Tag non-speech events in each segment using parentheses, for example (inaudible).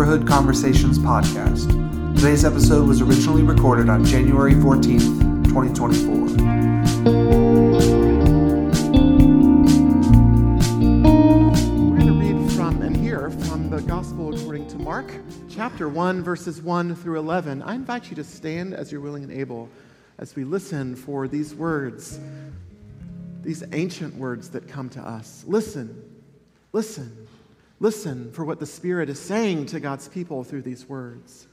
Neighborhood Conversations podcast. Today's episode was originally recorded on January 14th, 2024. We're going to read from and hear from the Gospel according to Mark, chapter 1, verses 1 through 11. I invite you to stand as you're willing and able as we listen for these words, these ancient words that come to us. Listen, listen. Listen for what the Spirit is saying to God's people through these words.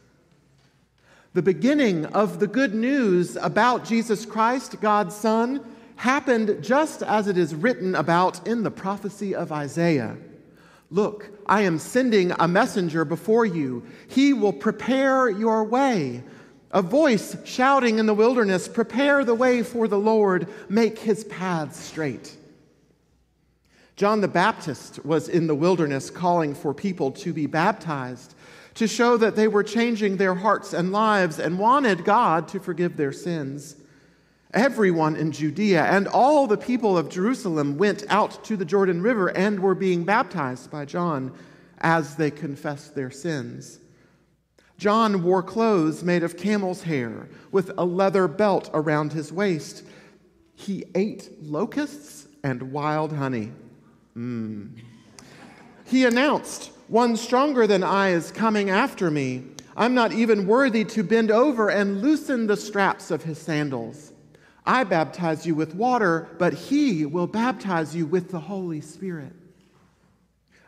The beginning of the good news about Jesus Christ, God's Son, happened just as it is written about in the prophecy of Isaiah. Look, I am sending a messenger before you. He will prepare your way. A voice shouting in the wilderness, Prepare the way for the Lord, make his paths straight. John the Baptist was in the wilderness calling for people to be baptized to show that they were changing their hearts and lives and wanted God to forgive their sins. Everyone in Judea and all the people of Jerusalem went out to the Jordan River and were being baptized by John as they confessed their sins. John wore clothes made of camel's hair with a leather belt around his waist. He ate locusts and wild honey. Mm. He announced, One stronger than I is coming after me. I'm not even worthy to bend over and loosen the straps of his sandals. I baptize you with water, but he will baptize you with the Holy Spirit.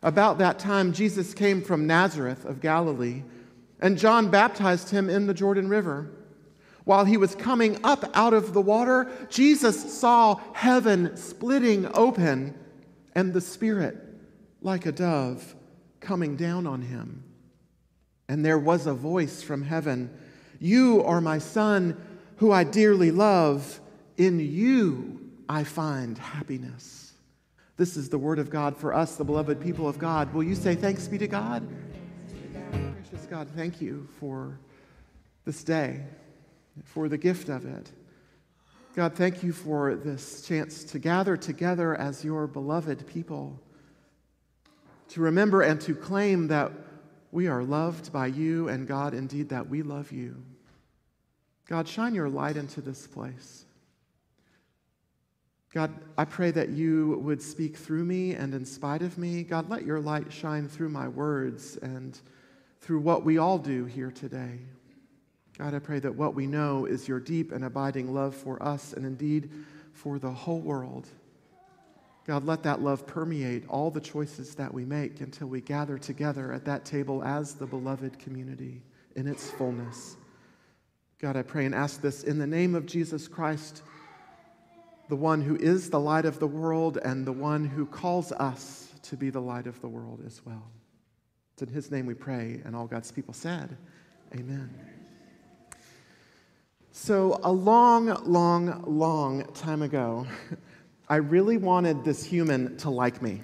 About that time, Jesus came from Nazareth of Galilee, and John baptized him in the Jordan River. While he was coming up out of the water, Jesus saw heaven splitting open and the Spirit, like a dove, coming down on him. And there was a voice from heaven You are my Son, who I dearly love. In you I find happiness. This is the word of God for us, the beloved people of God. Will you say thanks be to God? Gracious God, thank you for this day, for the gift of it. God, thank you for this chance to gather together as your beloved people, to remember and to claim that we are loved by you, and God, indeed, that we love you. God, shine your light into this place. God, I pray that you would speak through me and in spite of me. God, let your light shine through my words and through what we all do here today. God, I pray that what we know is your deep and abiding love for us and indeed for the whole world. God, let that love permeate all the choices that we make until we gather together at that table as the beloved community in its fullness. God, I pray and ask this in the name of Jesus Christ, the one who is the light of the world and the one who calls us to be the light of the world as well. It's in his name we pray, and all God's people said, Amen. So, a long, long, long time ago, (laughs) I really wanted this human to like me.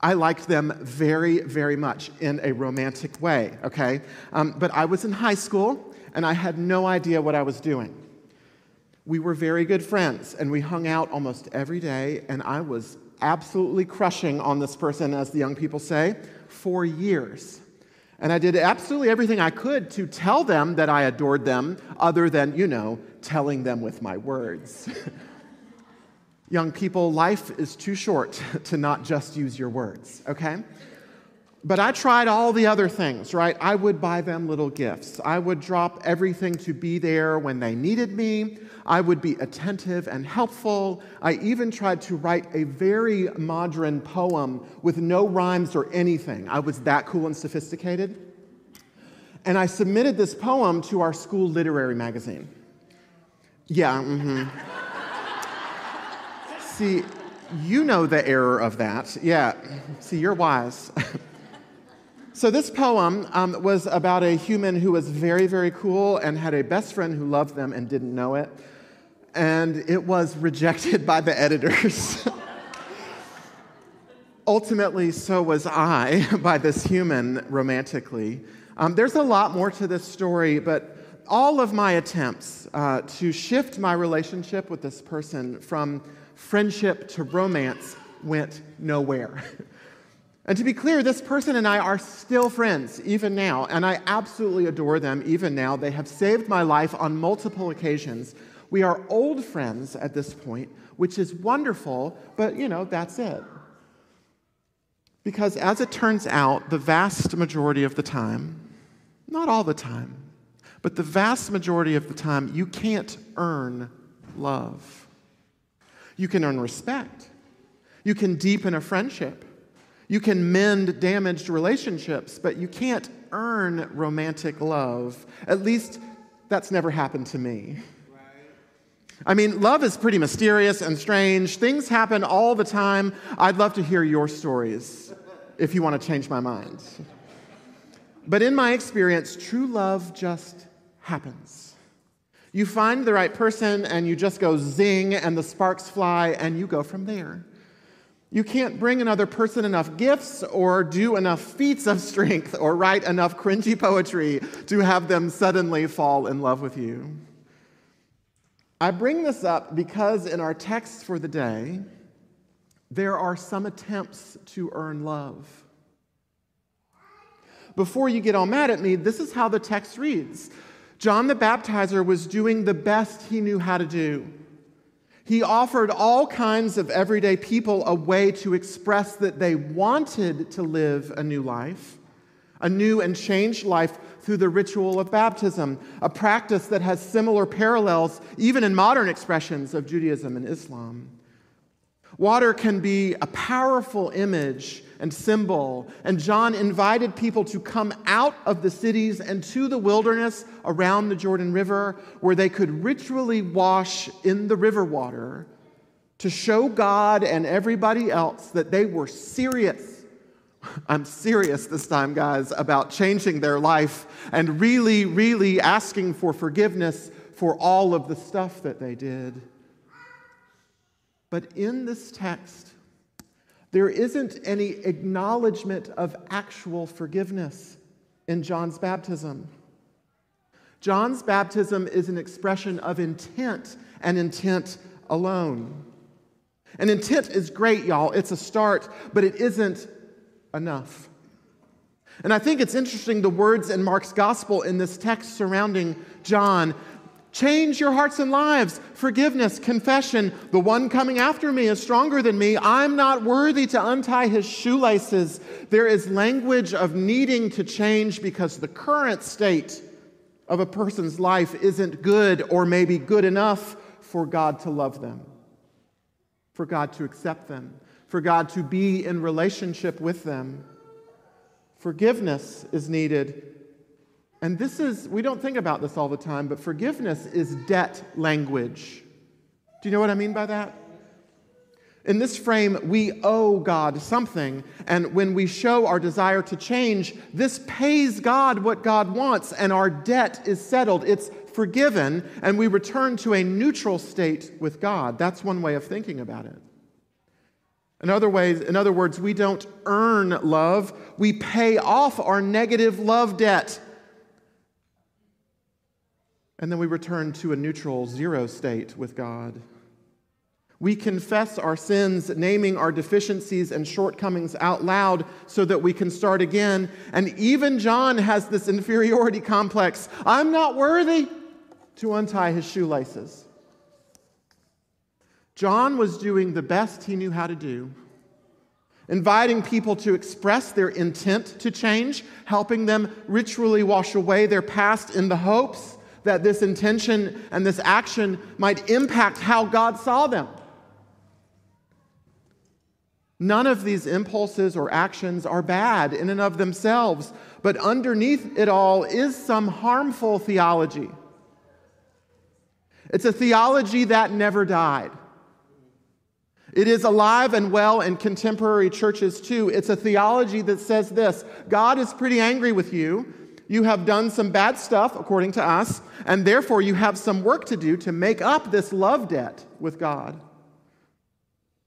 I liked them very, very much in a romantic way, okay? Um, but I was in high school and I had no idea what I was doing. We were very good friends and we hung out almost every day, and I was absolutely crushing on this person, as the young people say, for years. And I did absolutely everything I could to tell them that I adored them, other than, you know, telling them with my words. (laughs) Young people, life is too short (laughs) to not just use your words, okay? But I tried all the other things, right? I would buy them little gifts. I would drop everything to be there when they needed me. I would be attentive and helpful. I even tried to write a very modern poem with no rhymes or anything. I was that cool and sophisticated. And I submitted this poem to our school literary magazine. Yeah, mm-hmm. (laughs) See, you know the error of that. Yeah, see, you're wise. (laughs) So, this poem um, was about a human who was very, very cool and had a best friend who loved them and didn't know it. And it was rejected by the editors. Ultimately, so was I by this human romantically. Um, there's a lot more to this story, but all of my attempts uh, to shift my relationship with this person from friendship to romance went nowhere. (laughs) And to be clear, this person and I are still friends, even now, and I absolutely adore them even now. They have saved my life on multiple occasions. We are old friends at this point, which is wonderful, but you know, that's it. Because as it turns out, the vast majority of the time, not all the time, but the vast majority of the time, you can't earn love. You can earn respect, you can deepen a friendship. You can mend damaged relationships, but you can't earn romantic love. At least that's never happened to me. I mean, love is pretty mysterious and strange. Things happen all the time. I'd love to hear your stories if you want to change my mind. But in my experience, true love just happens. You find the right person and you just go zing and the sparks fly and you go from there. You can't bring another person enough gifts or do enough feats of strength or write enough cringy poetry to have them suddenly fall in love with you. I bring this up because in our text for the day, there are some attempts to earn love. Before you get all mad at me, this is how the text reads John the Baptizer was doing the best he knew how to do. He offered all kinds of everyday people a way to express that they wanted to live a new life, a new and changed life through the ritual of baptism, a practice that has similar parallels even in modern expressions of Judaism and Islam. Water can be a powerful image and symbol, and John invited people to come out of the cities and to the wilderness around the Jordan River where they could ritually wash in the river water to show God and everybody else that they were serious. I'm serious this time, guys, about changing their life and really, really asking for forgiveness for all of the stuff that they did. But in this text, there isn't any acknowledgement of actual forgiveness in John's baptism. John's baptism is an expression of intent and intent alone. And intent is great, y'all. It's a start, but it isn't enough. And I think it's interesting the words in Mark's gospel in this text surrounding John Change your hearts and lives. Forgiveness, confession. The one coming after me is stronger than me. I'm not worthy to untie his shoelaces. There is language of needing to change because the current state of a person's life isn't good or maybe good enough for God to love them, for God to accept them, for God to be in relationship with them. Forgiveness is needed and this is, we don't think about this all the time, but forgiveness is debt language. Do you know what I mean by that? In this frame, we owe God something, and when we show our desire to change, this pays God what God wants, and our debt is settled. It's forgiven, and we return to a neutral state with God. That's one way of thinking about it. In other ways, in other words, we don't earn love, we pay off our negative love debt and then we return to a neutral zero state with God. We confess our sins, naming our deficiencies and shortcomings out loud so that we can start again. And even John has this inferiority complex. I'm not worthy to untie his shoelaces. John was doing the best he knew how to do, inviting people to express their intent to change, helping them ritually wash away their past in the hopes that this intention and this action might impact how God saw them. None of these impulses or actions are bad in and of themselves, but underneath it all is some harmful theology. It's a theology that never died. It is alive and well in contemporary churches too. It's a theology that says this God is pretty angry with you you have done some bad stuff, according to us, and therefore you have some work to do to make up this love debt with God.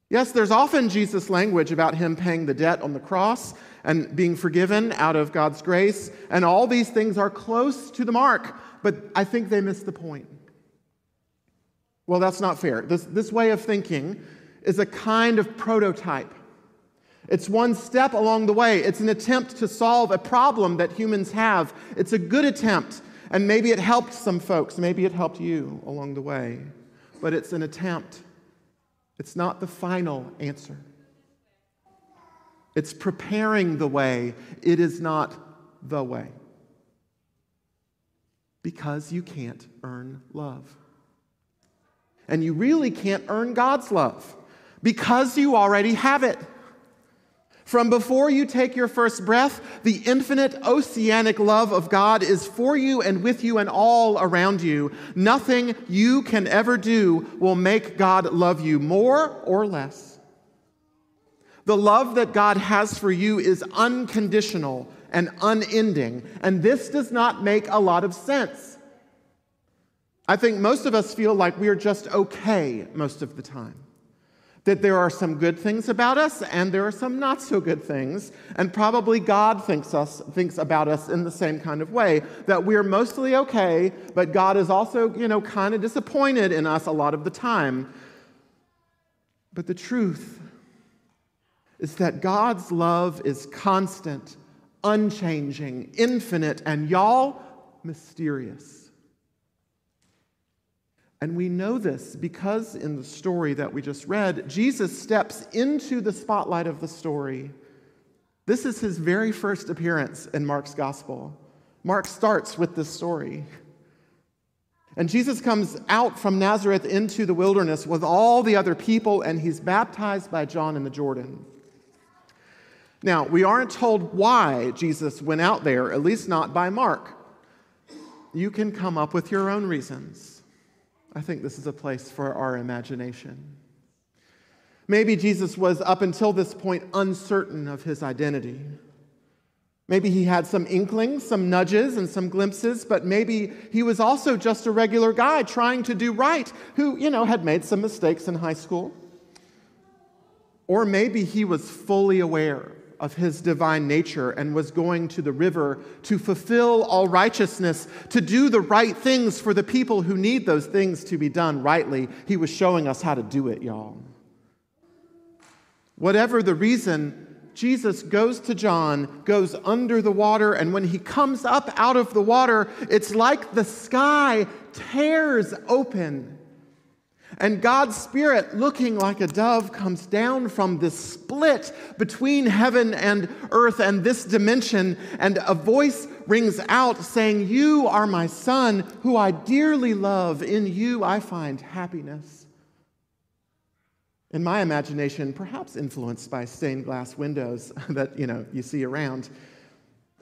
Yes, there's often Jesus' language about him paying the debt on the cross and being forgiven out of God's grace, and all these things are close to the mark, but I think they miss the point. Well, that's not fair. This, this way of thinking is a kind of prototype. It's one step along the way. It's an attempt to solve a problem that humans have. It's a good attempt, and maybe it helped some folks. Maybe it helped you along the way. But it's an attempt. It's not the final answer. It's preparing the way. It is not the way. Because you can't earn love. And you really can't earn God's love because you already have it. From before you take your first breath, the infinite oceanic love of God is for you and with you and all around you. Nothing you can ever do will make God love you more or less. The love that God has for you is unconditional and unending, and this does not make a lot of sense. I think most of us feel like we are just okay most of the time that there are some good things about us and there are some not so good things. And probably god thinks us thinks about us in the same kind of way that we're mostly okay but god is also you know kind of disappointed in us a lot of the time. But the truth is that god's love is constant unchanging infinite and y'all mysterious and we know this because in the story that we just read, Jesus steps into the spotlight of the story. This is his very first appearance in Mark's gospel. Mark starts with this story. And Jesus comes out from Nazareth into the wilderness with all the other people, and he's baptized by John in the Jordan. Now, we aren't told why Jesus went out there, at least not by Mark. You can come up with your own reasons. I think this is a place for our imagination. Maybe Jesus was, up until this point, uncertain of his identity. Maybe he had some inklings, some nudges, and some glimpses, but maybe he was also just a regular guy trying to do right who, you know, had made some mistakes in high school. Or maybe he was fully aware of his divine nature and was going to the river to fulfill all righteousness, to do the right things for the people who need those things to be done rightly. He was showing us how to do it, y'all. Whatever the reason, Jesus goes to John, goes under the water, and when he comes up out of the water, it's like the sky tears open and God's Spirit, looking like a dove, comes down from this split between heaven and earth and this dimension, and a voice rings out saying, You are my Son, who I dearly love. In you I find happiness. In my imagination, perhaps influenced by stained glass windows (laughs) that you know you see around,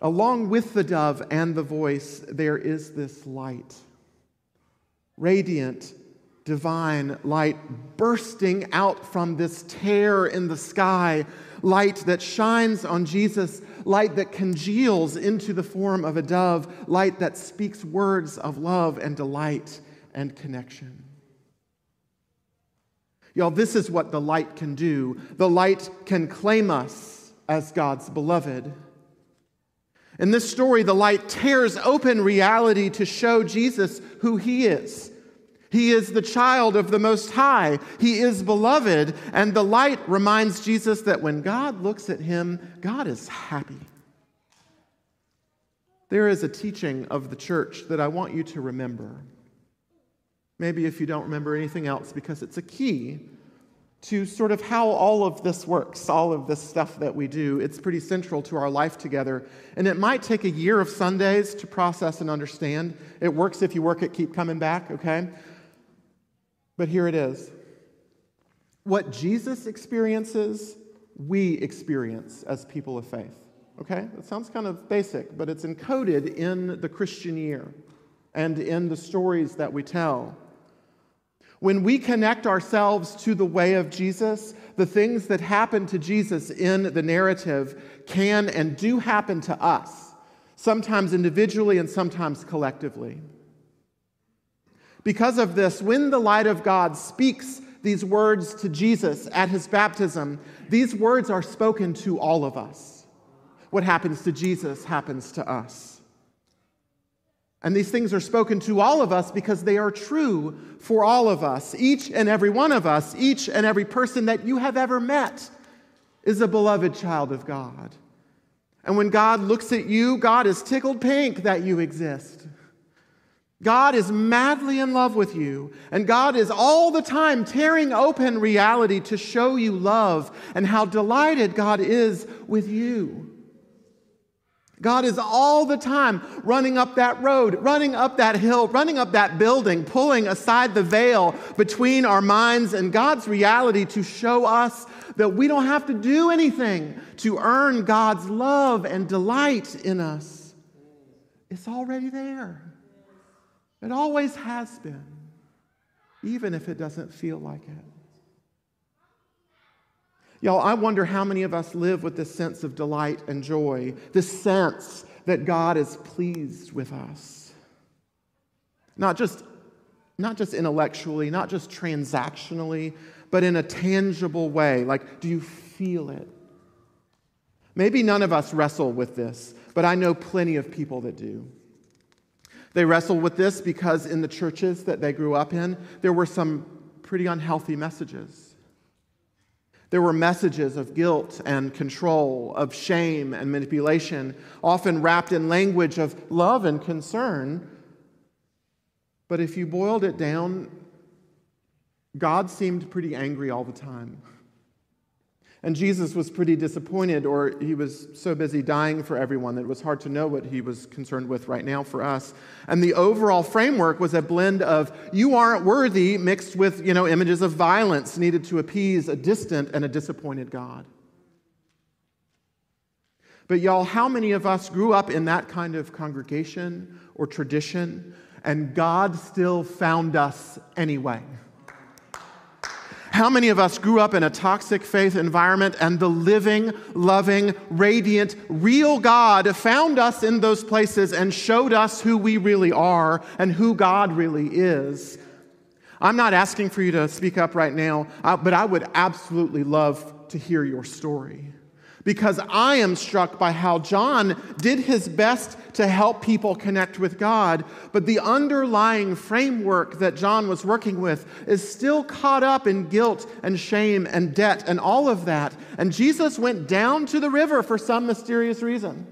along with the dove and the voice, there is this light, radiant divine light bursting out from this tear in the sky, light that shines on Jesus, light that congeals into the form of a dove, light that speaks words of love and delight and connection. Y'all, this is what the light can do. The light can claim us as God's beloved. In this story, the light tears open reality to show Jesus who he is he is the child of the Most High. He is beloved. And the light reminds Jesus that when God looks at him, God is happy. There is a teaching of the church that I want you to remember. Maybe if you don't remember anything else, because it's a key to sort of how all of this works, all of this stuff that we do. It's pretty central to our life together. And it might take a year of Sundays to process and understand. It works if you work it, keep coming back, okay? But here it is. What Jesus experiences, we experience as people of faith. Okay? That sounds kind of basic, but it's encoded in the Christian year and in the stories that we tell. When we connect ourselves to the way of Jesus, the things that happen to Jesus in the narrative can and do happen to us, sometimes individually and sometimes collectively. Because of this, when the light of God speaks these words to Jesus at his baptism, these words are spoken to all of us. What happens to Jesus happens to us. And these things are spoken to all of us because they are true for all of us, each and every one of us, each and every person that you have ever met. is a beloved child of God. And when God looks at you, God is tickled pink that you exist. God is madly in love with you, and God is all the time tearing open reality to show you love and how delighted God is with you. God is all the time running up that road, running up that hill, running up that building, pulling aside the veil between our minds and God's reality to show us that we don't have to do anything to earn God's love and delight in us. It's already there. It always has been, even if it doesn't feel like it. Y'all, I wonder how many of us live with this sense of delight and joy, this sense that God is pleased with us. Not just, not just intellectually, not just transactionally, but in a tangible way. Like, do you feel it? Maybe none of us wrestle with this, but I know plenty of people that do. They wrestle with this because in the churches that they grew up in, there were some pretty unhealthy messages. There were messages of guilt and control, of shame and manipulation, often wrapped in language of love and concern. But if you boiled it down, God seemed pretty angry all the time. And Jesus was pretty disappointed, or he was so busy dying for everyone that it was hard to know what he was concerned with right now for us. And the overall framework was a blend of you aren't worthy mixed with, you know, images of violence needed to appease a distant and a disappointed God. But y'all, how many of us grew up in that kind of congregation or tradition and God still found us anyway? How many of us grew up in a toxic faith environment and the living, loving, radiant, real God found us in those places and showed us who we really are and who God really is? I'm not asking for you to speak up right now, uh, but I would absolutely love to hear your story because I am struck by how John did his best to help people connect with God, but the underlying framework that John was working with is still caught up in guilt and shame and debt and all of that. And Jesus went down to the river for some mysterious reason.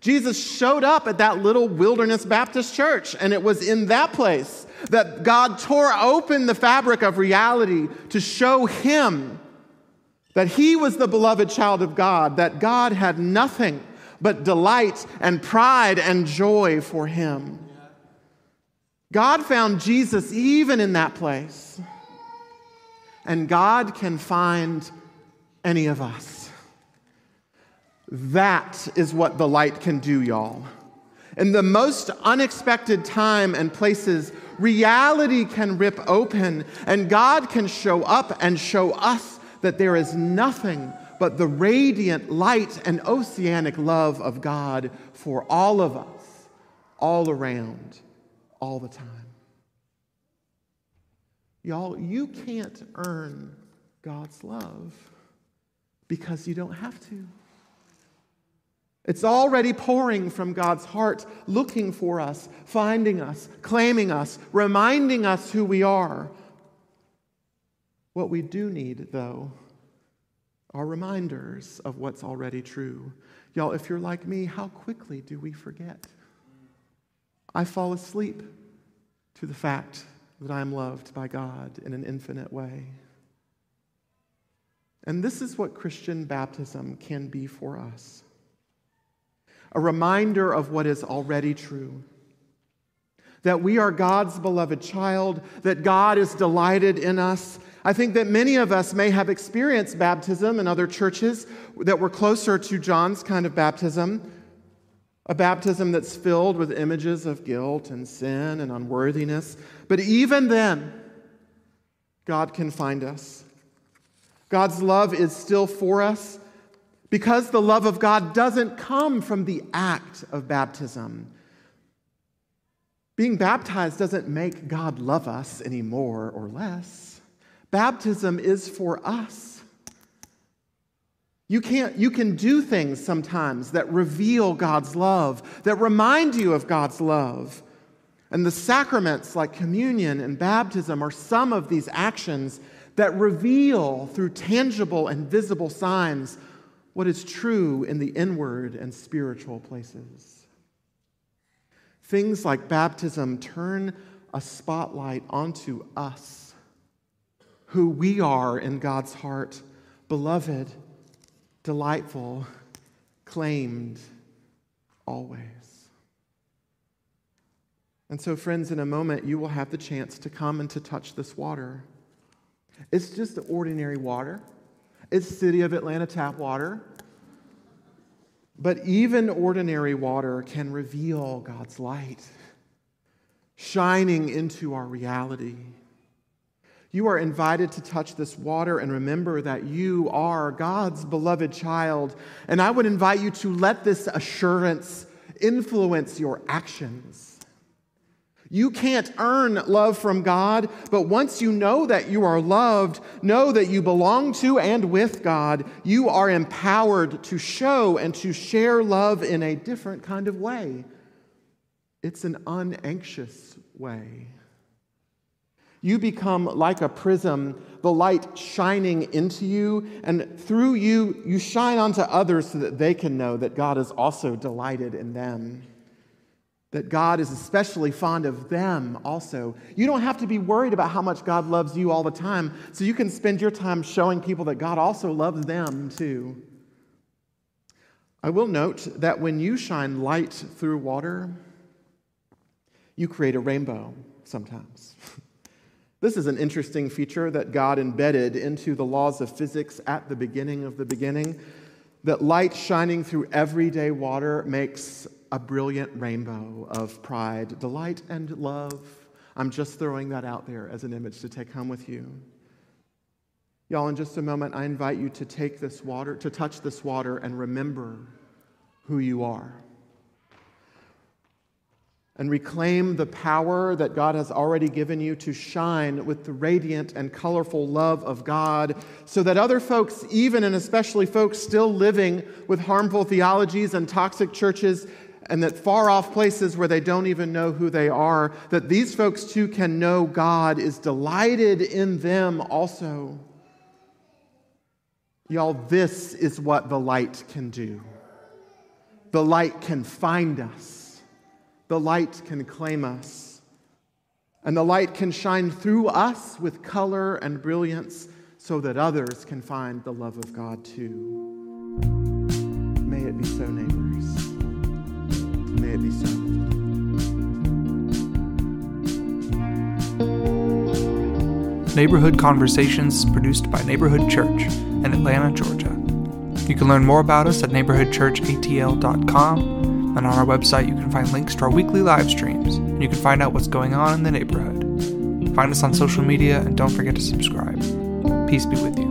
Jesus showed up at that little wilderness Baptist church, and it was in that place that God tore open the fabric of reality to show him that he was the beloved child of God, that God had nothing but delight and pride and joy for him. God found Jesus even in that place. And God can find any of us. That is what the light can do, y'all. In the most unexpected time and places, reality can rip open, and God can show up and show us that there is nothing but the radiant light and oceanic love of God for all of us, all around, all the time. Y'all, you can't earn God's love because you don't have to. It's already pouring from God's heart, looking for us, finding us, claiming us, reminding us who we are, what we do need, though, are reminders of what's already true. Y'all, if you're like me, how quickly do we forget? I fall asleep to the fact that I am loved by God in an infinite way. And this is what Christian baptism can be for us a reminder of what is already true that we are God's beloved child, that God is delighted in us. I think that many of us may have experienced baptism in other churches that were closer to John's kind of baptism, a baptism that's filled with images of guilt and sin and unworthiness. But even then, God can find us. God's love is still for us because the love of God doesn't come from the act of baptism. Being baptized doesn't make God love us any more or less. Baptism is for us. You, can't, you can do things sometimes that reveal God's love, that remind you of God's love. And the sacraments like communion and baptism are some of these actions that reveal through tangible and visible signs what is true in the inward and spiritual places. Things like baptism turn a spotlight onto us, who we are in God's heart, beloved, delightful, claimed always. And so, friends, in a moment, you will have the chance to come and to touch this water. It's just ordinary water. It's City of Atlanta tap water. But even ordinary water can reveal God's light, shining into our reality. You are invited to touch this water and remember that you are God's beloved child. And I would invite you to let this assurance influence your actions. You can't earn love from God, but once you know that you are loved, know that you belong to and with God, you are empowered to show and to share love in a different kind of way. It's an unanxious way. You become like a prism, the light shining into you, and through you, you shine onto others so that they can know that God is also delighted in them that God is especially fond of them also. You don't have to be worried about how much God loves you all the time, so you can spend your time showing people that God also loves them too. I will note that when you shine light through water, you create a rainbow sometimes. (laughs) This is an interesting feature that God embedded into the laws of physics at the beginning of the beginning. That light shining through everyday water makes a brilliant rainbow of pride, delight, and love. I'm just throwing that out there as an image to take home with you. Y'all, in just a moment, I invite you to take this water, to touch this water, and remember who you are. And reclaim the power that God has already given you to shine with the radiant and colorful love of God, so that other folks, even and especially folks still living with harmful theologies and toxic churches, and that far off places where they don't even know who they are, that these folks too can know God is delighted in them also. Y'all, this is what the light can do. The light can find us, the light can claim us, and the light can shine through us with color and brilliance so that others can find the love of God too. May it be so, neighbors. May it be so. Neighborhood Conversations produced by Neighborhood Church in Atlanta, Georgia. You can learn more about us at neighborhoodchurchatl.com, and on our website you can find links to our weekly live streams, and you can find out what's going on in the neighborhood. Find us on social media and don't forget to subscribe. Peace be with you.